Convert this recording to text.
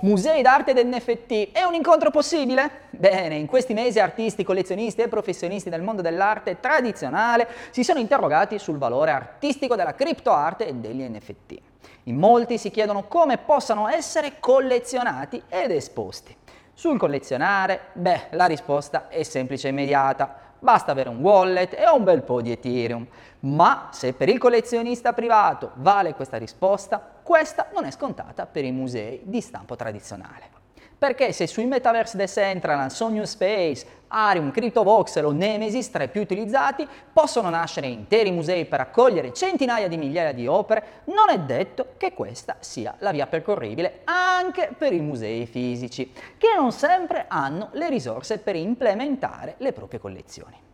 musei d'arte ed NFT, è un incontro possibile? Bene, in questi mesi artisti, collezionisti e professionisti del mondo dell'arte tradizionale si sono interrogati sul valore artistico della criptoarte e degli NFT. In molti si chiedono come possano essere collezionati ed esposti. Sul collezionare, beh, la risposta è semplice e immediata. Basta avere un wallet e un bel po' di Ethereum. Ma se per il collezionista privato vale questa risposta, questa non è scontata per i musei di stampo tradizionale. Perché se sui metaverse Decentraland, Sonium Space, Arium, CryptoVoxel o Nemesis, tra i più utilizzati, possono nascere interi musei per accogliere centinaia di migliaia di opere, non è detto che questa sia la via percorribile anche per i musei fisici, che non sempre hanno le risorse per implementare le proprie collezioni.